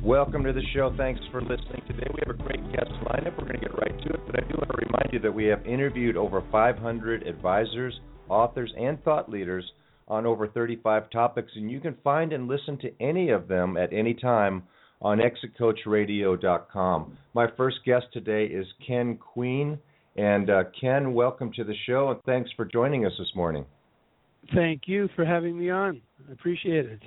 Welcome to the show. Thanks for listening. Today we have a great guest lineup. We're going to get right to it, but I do want to remind you that we have interviewed over 500 advisors, authors, and thought leaders on over 35 topics, and you can find and listen to any of them at any time on exitcoachradio.com. My first guest today is Ken Queen. And uh, Ken, welcome to the show, and thanks for joining us this morning. Thank you for having me on. I appreciate it.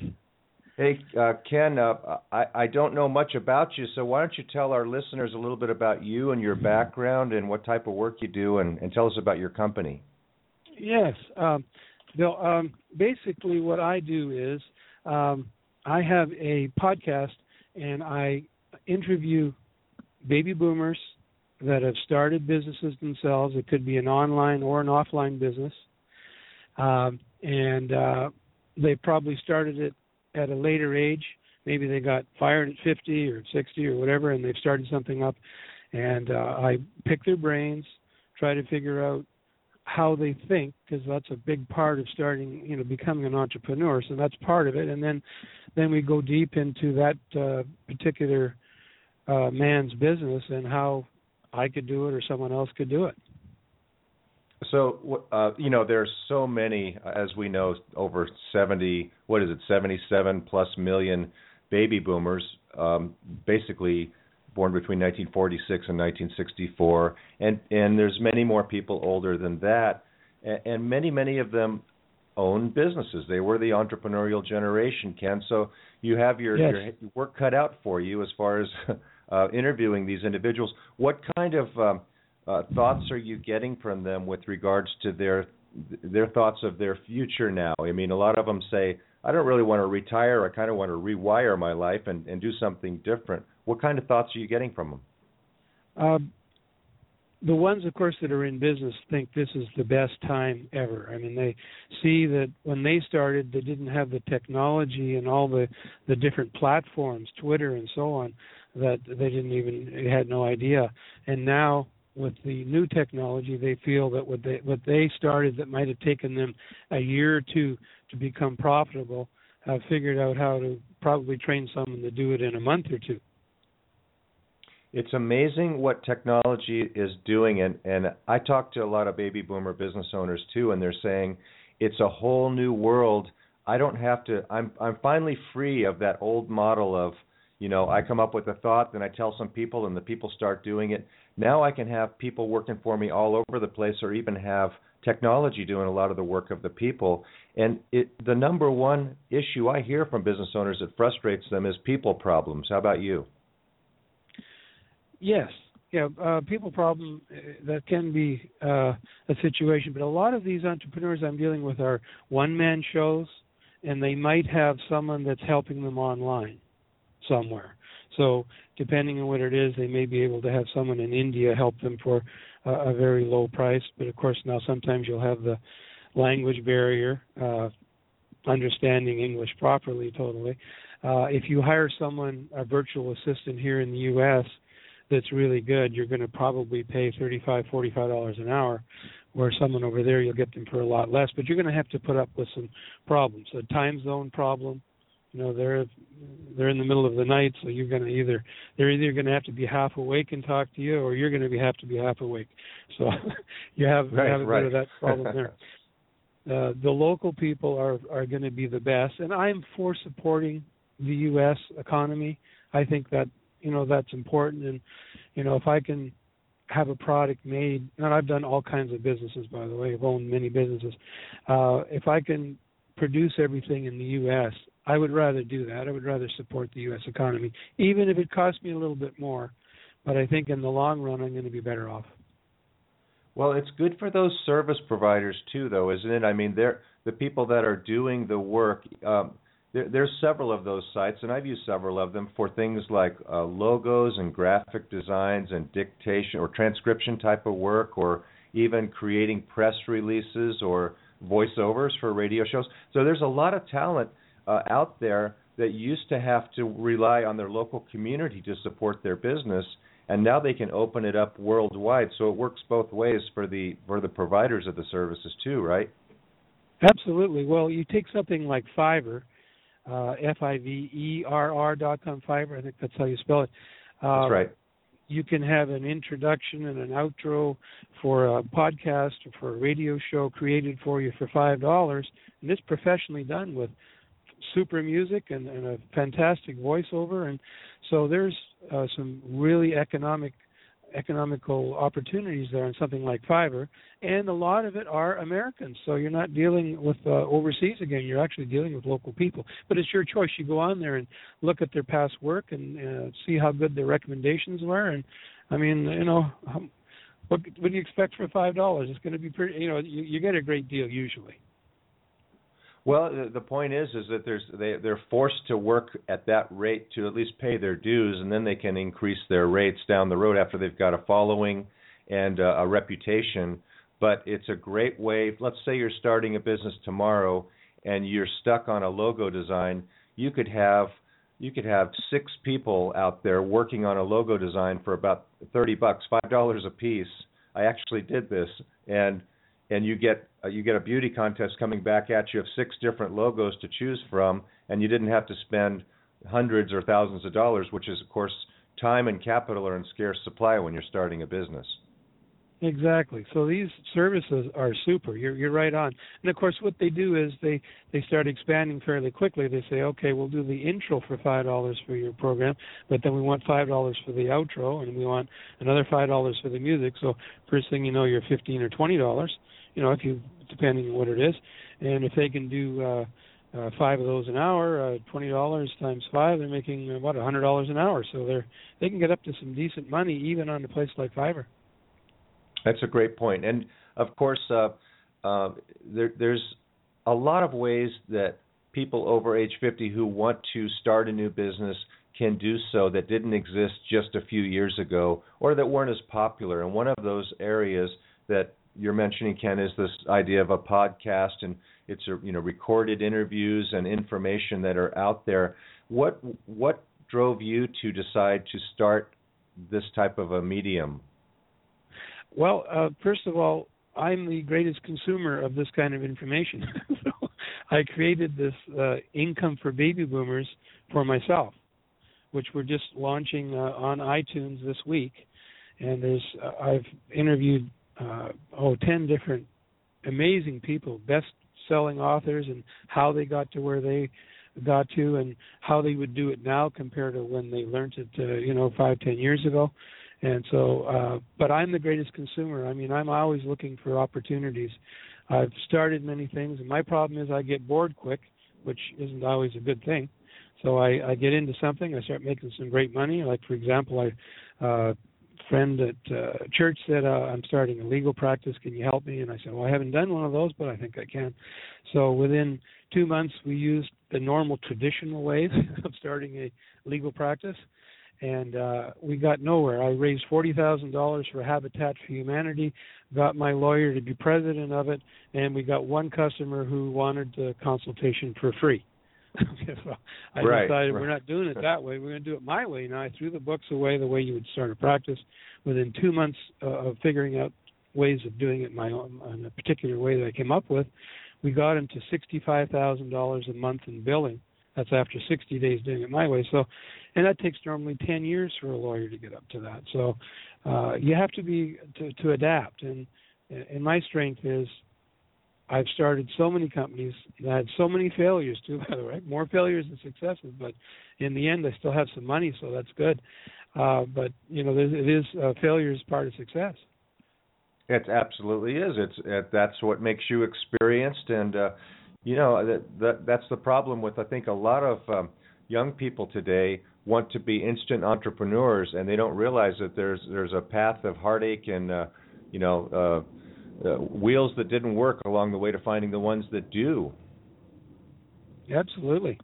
Hey, uh, Ken, uh, I, I don't know much about you, so why don't you tell our listeners a little bit about you and your background and what type of work you do, and, and tell us about your company? Yes, um, Bill. Um, basically, what I do is um, I have a podcast, and I interview baby boomers that have started businesses themselves. It could be an online or an offline business, um, and uh, they probably started it at a later age. Maybe they got fired at 50 or 60 or whatever, and they've started something up. And uh, I pick their brains, try to figure out how they think, because that's a big part of starting, you know, becoming an entrepreneur. So that's part of it. And then, then we go deep into that uh, particular uh, man's business and how I could do it or someone else could do it. So, uh, you know, there's so many, as we know, over 70, what is it, 77 plus million baby boomers, um, basically born between 1946 and 1964, and and there's many more people older than that, and, and many many of them own businesses. They were the entrepreneurial generation, Ken. So you have your, yes. your work cut out for you as far as uh, interviewing these individuals. What kind of um, uh, thoughts are you getting from them with regards to their their thoughts of their future now? I mean, a lot of them say, "I don't really want to retire. I kind of want to rewire my life and and do something different." What kind of thoughts are you getting from them? Um, the ones, of course, that are in business think this is the best time ever. I mean, they see that when they started, they didn't have the technology and all the the different platforms, Twitter and so on, that they didn't even had no idea. And now with the new technology, they feel that what they what they started that might have taken them a year or two to become profitable have figured out how to probably train someone to do it in a month or two. It's amazing what technology is doing, and and I talk to a lot of baby boomer business owners too, and they're saying it's a whole new world. I don't have to. I'm I'm finally free of that old model of you know I come up with a thought, then I tell some people, and the people start doing it now I can have people working for me all over the place, or even have technology doing a lot of the work of the people. And it, the number one issue I hear from business owners that frustrates them is people problems. How about you? Yes, yeah, uh, people problem uh, that can be uh, a situation, but a lot of these entrepreneurs I'm dealing with are one man shows, and they might have someone that's helping them online somewhere. So depending on what it is, they may be able to have someone in India help them for uh, a very low price. But of course, now sometimes you'll have the language barrier, uh, understanding English properly, totally. Uh, if you hire someone, a virtual assistant here in the U.S. that's really good, you're going to probably pay thirty-five, forty-five dollars an hour. Where someone over there, you'll get them for a lot less, but you're going to have to put up with some problems. A time zone problem, you know they're they're in the middle of the night so you're going to either they're either going to have to be half awake and talk to you or you're going to be have to be half awake. So you have right, you have a right. bit of that problem there. Uh, the local people are are going to be the best and i'm for supporting the us economy. I think that you know that's important and you know if i can have a product made and i've done all kinds of businesses by the way i've owned many businesses uh if i can produce everything in the us I would rather do that. I would rather support the U.S. economy, even if it costs me a little bit more. But I think in the long run, I'm going to be better off. Well, it's good for those service providers too, though, isn't it? I mean, they're the people that are doing the work. Um, there, there's several of those sites, and I've used several of them for things like uh, logos and graphic designs and dictation or transcription type of work, or even creating press releases or voiceovers for radio shows. So there's a lot of talent uh, out there that used to have to rely on their local community to support their business and now they can open it up worldwide. So it works both ways for the for the providers of the services too right? Absolutely. Well you take something like fiverr uh, f-i-v-e-r-r dot com fiverr i think that's how you spell it. Uh, that's right. you can have an introduction and an outro for a podcast or for a radio show created for you for five dollars and it's professionally done with super music and, and a fantastic voiceover, and so there's uh, some really economic economical opportunities there in something like Fiverr, and a lot of it are Americans. So you're not dealing with uh, overseas again. You're actually dealing with local people. But it's your choice. You go on there and look at their past work and uh, see how good their recommendations were. And I mean, you know, what what do you expect for five dollars? It's going to be pretty. You know, you, you get a great deal usually. Well, the, the point is, is that there's they they're forced to work at that rate to at least pay their dues, and then they can increase their rates down the road after they've got a following and uh, a reputation. But it's a great way. Let's say you're starting a business tomorrow and you're stuck on a logo design. You could have you could have six people out there working on a logo design for about thirty bucks, five dollars a piece. I actually did this, and and you get uh, you get a beauty contest coming back at you of six different logos to choose from, and you didn't have to spend hundreds or thousands of dollars, which is of course time and capital are in scarce supply when you're starting a business. Exactly. So these services are super. You're you're right on. And of course, what they do is they they start expanding fairly quickly. They say, okay, we'll do the intro for five dollars for your program, but then we want five dollars for the outro, and we want another five dollars for the music. So first thing you know, you're fifteen or twenty dollars. You know, if you depending on what it is, and if they can do uh, uh, five of those an hour, uh, twenty dollars times five, they're making about a hundred dollars an hour. So they're they can get up to some decent money even on a place like Fiverr. That's a great point. And of course, uh, uh, there, there's a lot of ways that people over age 50 who want to start a new business can do so that didn't exist just a few years ago or that weren't as popular. And one of those areas that you're mentioning, Ken, is this idea of a podcast and it's a, you know recorded interviews and information that are out there. What what drove you to decide to start this type of a medium? Well, uh, first of all, I'm the greatest consumer of this kind of information. so I created this uh, income for baby boomers for myself, which we're just launching uh, on iTunes this week. And there's uh, I've interviewed uh, oh ten different amazing people, best selling authors, and how they got to where they got to, and how they would do it now compared to when they learned it, uh, you know, five ten years ago and so uh but i'm the greatest consumer. I mean i'm always looking for opportunities. I've started many things and my problem is i get bored quick which isn't always a good thing. So i i get into something i start making some great money. Like for example i uh friend at uh, church said uh, i'm starting a legal practice. Can you help me? And i said well i haven't done one of those but i think i can. So within two months we used the normal traditional ways of starting a legal practice and uh, we got nowhere. I raised forty thousand dollars for Habitat for Humanity, got my lawyer to be president of it, and we got one customer who wanted the consultation for free. so I right, decided right. we're not doing it that way. We're going to do it my way. Now I threw the books away the way you would start a practice. Within two months uh, of figuring out ways of doing it my own, in a particular way that I came up with, we got into sixty-five thousand dollars a month in billing that's after 60 days doing it my way. So, and that takes normally 10 years for a lawyer to get up to that. So, uh, you have to be to, to adapt. And and my strength is I've started so many companies that had so many failures too. By the way, more failures than successes. But in the end, I still have some money, so that's good. Uh, but you know, it is uh, failure is part of success. It absolutely is. It's it, that's what makes you experienced and. Uh, you know that, that that's the problem with I think a lot of um, young people today want to be instant entrepreneurs and they don't realize that there's there's a path of heartache and uh, you know uh, uh, wheels that didn't work along the way to finding the ones that do. Absolutely.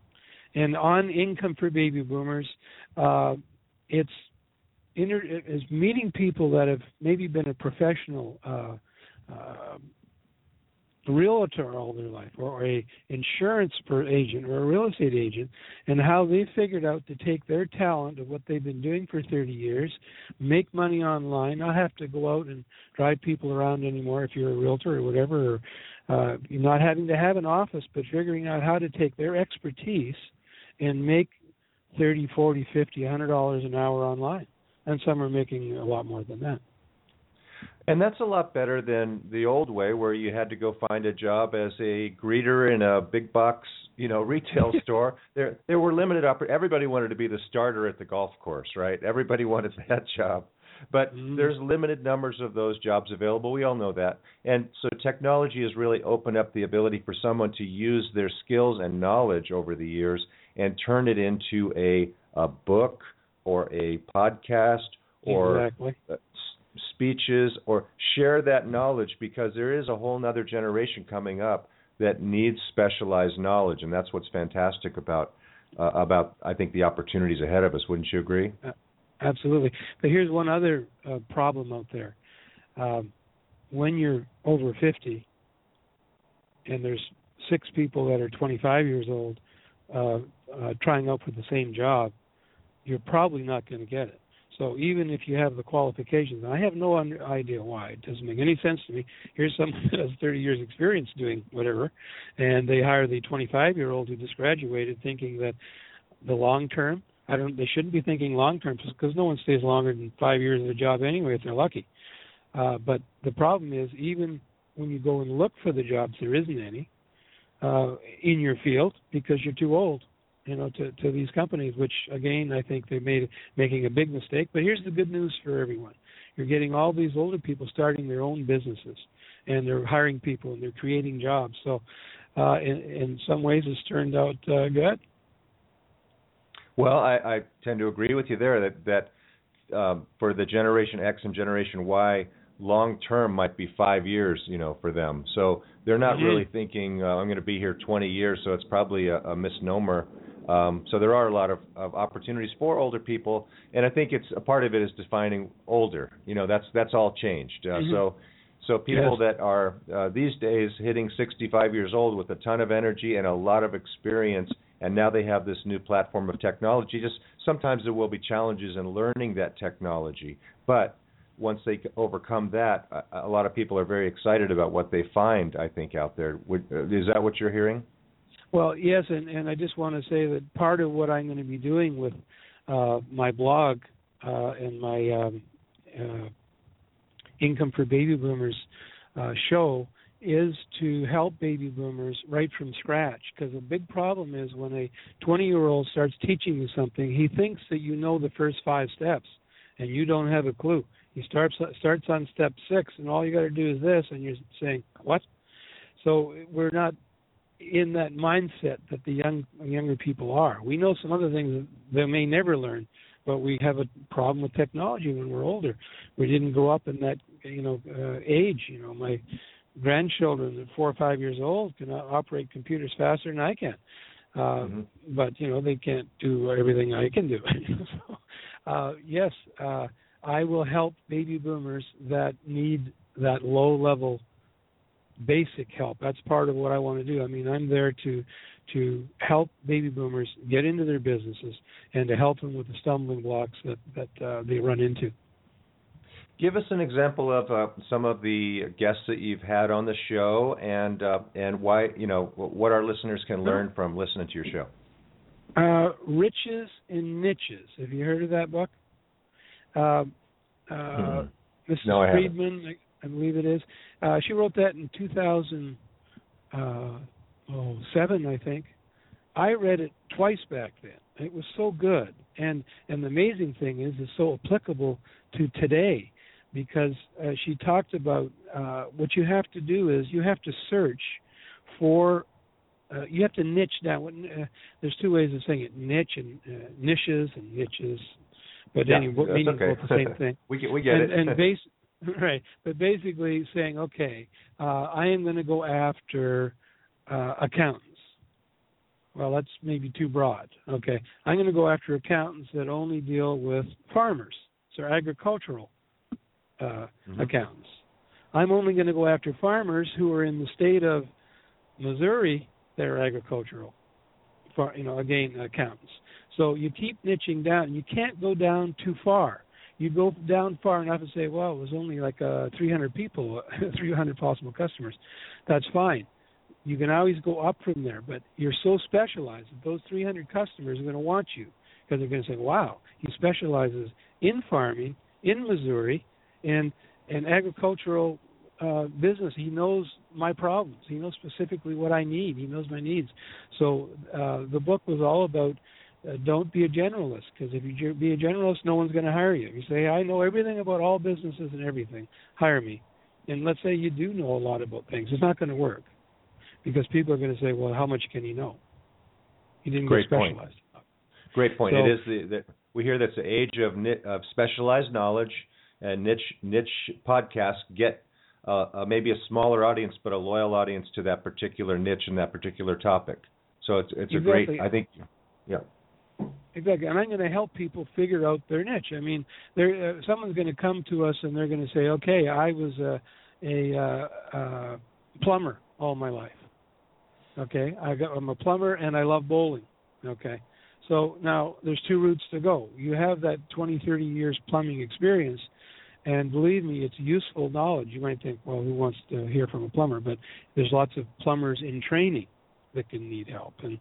and on income for baby boomers, uh, it's inter- is meeting people that have maybe been a professional uh, uh, realtor all their life, or a insurance per agent, or a real estate agent, and how they figured out to take their talent of what they've been doing for 30 years, make money online, not have to go out and drive people around anymore if you're a realtor or whatever, or uh, not having to have an office, but figuring out how to take their expertise and make 30, 40, 50, 100 dollars an hour online, and some are making a lot more than that. And that's a lot better than the old way where you had to go find a job as a greeter in a big box, you know, retail store. There there were limited oppor- everybody wanted to be the starter at the golf course, right? Everybody wanted that job. But mm-hmm. there's limited numbers of those jobs available. We all know that. And so technology has really opened up the ability for someone to use their skills and knowledge over the years and turn it into a a book or a podcast or exactly speeches or share that knowledge because there is a whole other generation coming up that needs specialized knowledge and that's what's fantastic about uh, about I think the opportunities ahead of us. Wouldn't you agree? Absolutely. But here's one other uh, problem out there. Um, when you're over 50 and there's six people that are 25 years old uh, uh, trying out for the same job you're probably not going to get it so even if you have the qualifications, I have no idea why. It doesn't make any sense to me. Here's someone that has 30 years experience doing whatever, and they hire the 25 year old who just graduated, thinking that the long term. I don't. They shouldn't be thinking long term because no one stays longer than five years in a job anyway if they're lucky. Uh, but the problem is even when you go and look for the jobs, there isn't any uh, in your field because you're too old you know, to, to these companies, which again I think they made making a big mistake. But here's the good news for everyone: you're getting all these older people starting their own businesses, and they're hiring people and they're creating jobs. So, uh, in, in some ways, it's turned out uh, good. Well, I, I tend to agree with you there that that um, for the Generation X and Generation Y, long term might be five years, you know, for them. So they're not mm-hmm. really thinking uh, I'm going to be here 20 years. So it's probably a, a misnomer um, so there are a lot of, of opportunities for older people, and I think it's a part of it is defining older. You know, that's that's all changed. Uh, mm-hmm. So so people yes. that are uh, these days hitting 65 years old with a ton of energy and a lot of experience, and now they have this new platform of technology. Just sometimes there will be challenges in learning that technology, but once they overcome that, a, a lot of people are very excited about what they find. I think out there. Would, uh, is that what you're hearing? Well, yes, and, and I just want to say that part of what I'm going to be doing with uh, my blog uh, and my um, uh, Income for Baby Boomers uh, show is to help baby boomers right from scratch. Because a big problem is when a 20 year old starts teaching you something, he thinks that you know the first five steps, and you don't have a clue. He starts starts on step six, and all you got to do is this, and you're saying what? So we're not in that mindset that the young younger people are. We know some other things that they may never learn, but we have a problem with technology when we're older. We didn't grow up in that you know uh, age. You know, my grandchildren at four or five years old can operate computers faster than I can. Uh, mm-hmm. But you know they can't do everything I can do. so, uh, yes, uh, I will help baby boomers that need that low level basic help. That's part of what I want to do. I mean, I'm there to to help baby boomers get into their businesses and to help them with the stumbling blocks that that uh, they run into. Give us an example of uh, some of the guests that you've had on the show, and uh, and why you know what our listeners can learn from listening to your show. Uh, Riches and Niches. Have you heard of that book? Uh, uh, Mrs. Hmm. No, Friedman, I believe it is. Uh, she wrote that in 2007, uh, I think. I read it twice back then. It was so good, and and the amazing thing is, it's so applicable to today, because uh, she talked about uh, what you have to do is you have to search for uh, you have to niche down. Uh, there's two ways of saying it: niche and uh, niches and niches. But yeah, anyway, meaning okay. both the same thing. we get we get and, it. and base, right, but basically saying, okay, uh, I am going to go after uh, accountants, Well, that's maybe too broad. Okay, I'm going to go after accountants that only deal with farmers, so agricultural uh, mm-hmm. accountants. I'm only going to go after farmers who are in the state of Missouri that are agricultural, far, you know, again accountants. So you keep niching down. You can't go down too far. You go down far enough and say, well, it was only like uh, 300 people, 300 possible customers. That's fine. You can always go up from there, but you're so specialized that those 300 customers are going to want you because they're going to say, wow, he specializes in farming in Missouri and an agricultural uh, business. He knows my problems. He knows specifically what I need. He knows my needs. So uh, the book was all about uh, don't be a generalist because if you be a generalist, no one's going to hire you. You say I know everything about all businesses and everything. Hire me. And let's say you do know a lot about things. It's not going to work because people are going to say, well, how much can you know? He didn't Great get specialized. Point. Great point. So, it is the, the we hear that's the age of of specialized knowledge and niche niche podcasts get uh, uh, maybe a smaller audience, but a loyal audience to that particular niche and that particular topic. So it's it's exactly. a great. I think, yeah. Exactly, and I'm going to help people figure out their niche. I mean, there uh, someone's going to come to us and they're going to say, "Okay, I was a a uh, uh, plumber all my life. Okay, I got, I'm a plumber and I love bowling. Okay, so now there's two routes to go. You have that 20, 30 years plumbing experience, and believe me, it's useful knowledge. You might think, well, who wants to hear from a plumber? But there's lots of plumbers in training that can need help. And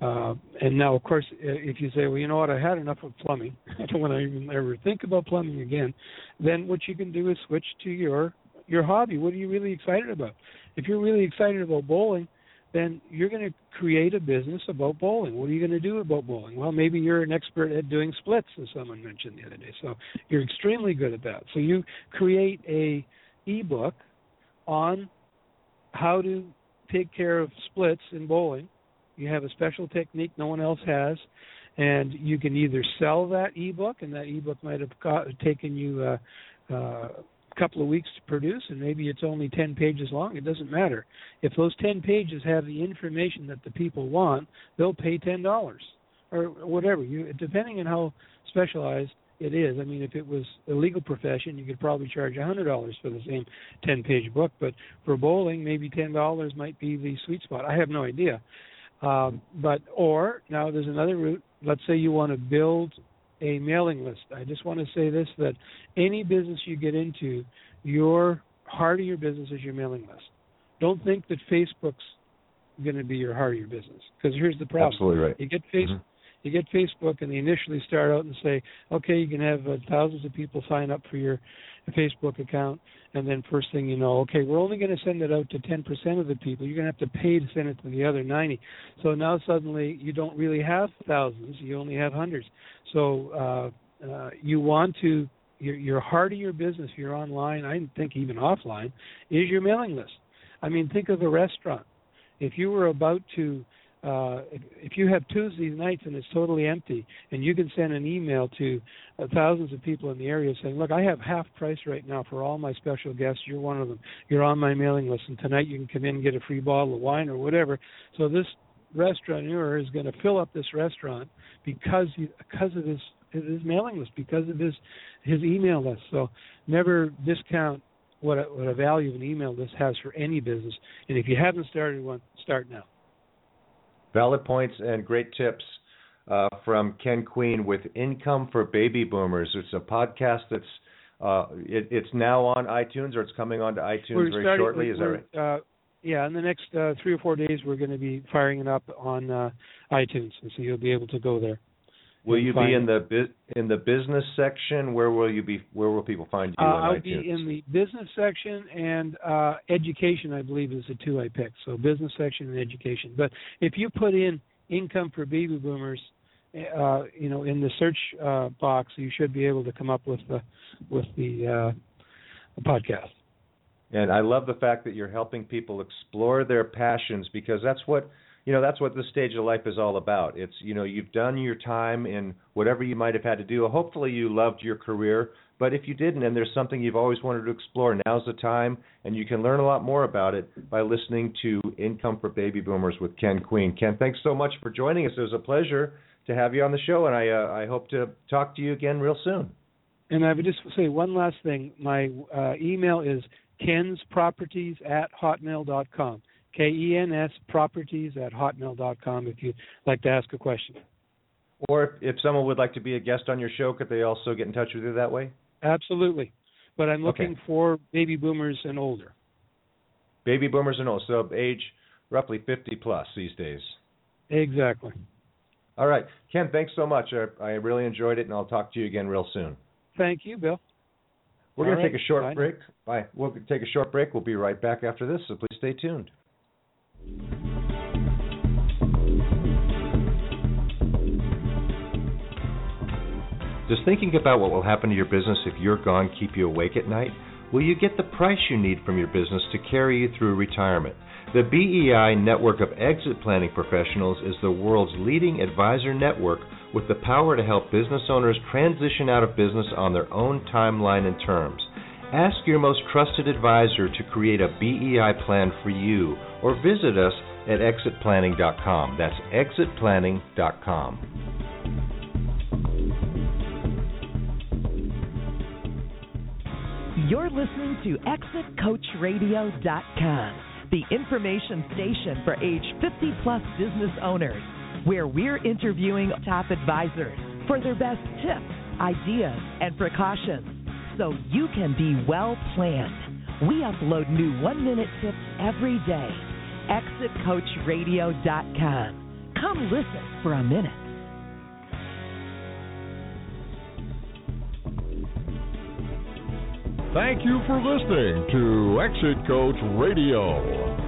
uh, and now, of course, if you say, well, you know what, I had enough of plumbing, I don't want to even ever think about plumbing again, then what you can do is switch to your your hobby. What are you really excited about? If you're really excited about bowling, then you're going to create a business about bowling. What are you going to do about bowling? Well, maybe you're an expert at doing splits, as someone mentioned the other day. So you're extremely good at that. So you create a ebook on how to take care of splits in bowling. You have a special technique no one else has, and you can either sell that ebook, and that ebook might have got, taken you uh, uh, couple of weeks to produce and maybe it's only 10 pages long. It doesn't matter. If those 10 pages have the information that the people want they'll pay $10 or whatever. You depending on how specialized it is i mean if it was a legal profession you could probably charge a $100 for the same 10 page book but for bowling maybe $10 might be the sweet spot. I have no idea um, but or now there's another route let's say you want to build a mailing list. I just want to say this that any business you get into, your heart of your business is your mailing list. Don't think that Facebook's going to be your heart of your business because here's the problem. Absolutely right. You get Facebook. Mm-hmm. You get Facebook, and they initially start out and say, "Okay, you can have uh, thousands of people sign up for your Facebook account, and then first thing you know, okay, we're only going to send it out to 10% of the people. You're going to have to pay to send it to the other 90. So now suddenly you don't really have thousands, you only have hundreds. So uh, uh, you want to your, your heart of your business, your online, I think even offline, is your mailing list. I mean, think of a restaurant. If you were about to uh, if, you have Tuesday nights and it's totally empty, and you can send an email to uh, thousands of people in the area saying, "Look, I have half price right now for all my special guests. You're one of them. You're on my mailing list, and tonight you can come in and get a free bottle of wine or whatever." So this restaurateur is going to fill up this restaurant because he, because of his his mailing list, because of his his email list. So never discount what a, what a value an email list has for any business. And if you haven't started one, start now. Valid points and great tips uh, from Ken Queen with Income for Baby Boomers. It's a podcast that's uh, it, it's now on iTunes or it's coming onto iTunes we're very starting, shortly. Is that right? Uh, yeah, in the next uh, three or four days, we're going to be firing it up on uh, iTunes, and so you'll be able to go there. Will you be in the in the business section? Where will you be? Where will people find you? Uh, I'll iTunes? be in the business section and uh, education. I believe is the two I picked. So business section and education. But if you put in income for baby boomers, uh, you know, in the search uh, box, you should be able to come up with the with the, uh, the podcast. And I love the fact that you're helping people explore their passions because that's what you know that's what this stage of life is all about. It's you know you've done your time in whatever you might have had to do. Hopefully you loved your career, but if you didn't and there's something you've always wanted to explore, now's the time, and you can learn a lot more about it by listening to Income for Baby Boomers with Ken Queen. Ken, thanks so much for joining us. It was a pleasure to have you on the show, and I uh, I hope to talk to you again real soon. And I would just say one last thing. My uh, email is kensproperties at hotmail.com. K E N S properties at hotmail.com if you'd like to ask a question. Or if, if someone would like to be a guest on your show, could they also get in touch with you that way? Absolutely. But I'm looking Okay. for baby boomers and older. Baby boomers and all, so age roughly 50 plus these days. Exactly. All right, Ken, thanks so much. I, I really enjoyed it, and I'll talk to you again real soon. Thank you, Bill. We're going to take a short bye. break. Bye. We'll take a short break. We'll be right back after this, so please stay tuned. Does thinking about what will happen to your business if you're gone keep you awake at night? Will you get the price you need from your business to carry you through retirement? The BEI network of exit planning professionals is the world's leading advisor network with the power to help business owners transition out of business on their own timeline and terms. Ask your most trusted advisor to create a BEI plan for you or visit us at exitplanning.com. That's exitplanning.com. You're listening to ExitCoachRadio.com, the information station for age 50 plus business owners, where we're interviewing top advisors for their best tips, ideas, and precautions so you can be well planned. We upload new one minute tips every day. ExitCoachRadio.com. Come listen for a minute. Thank you for listening to Exit Coach Radio.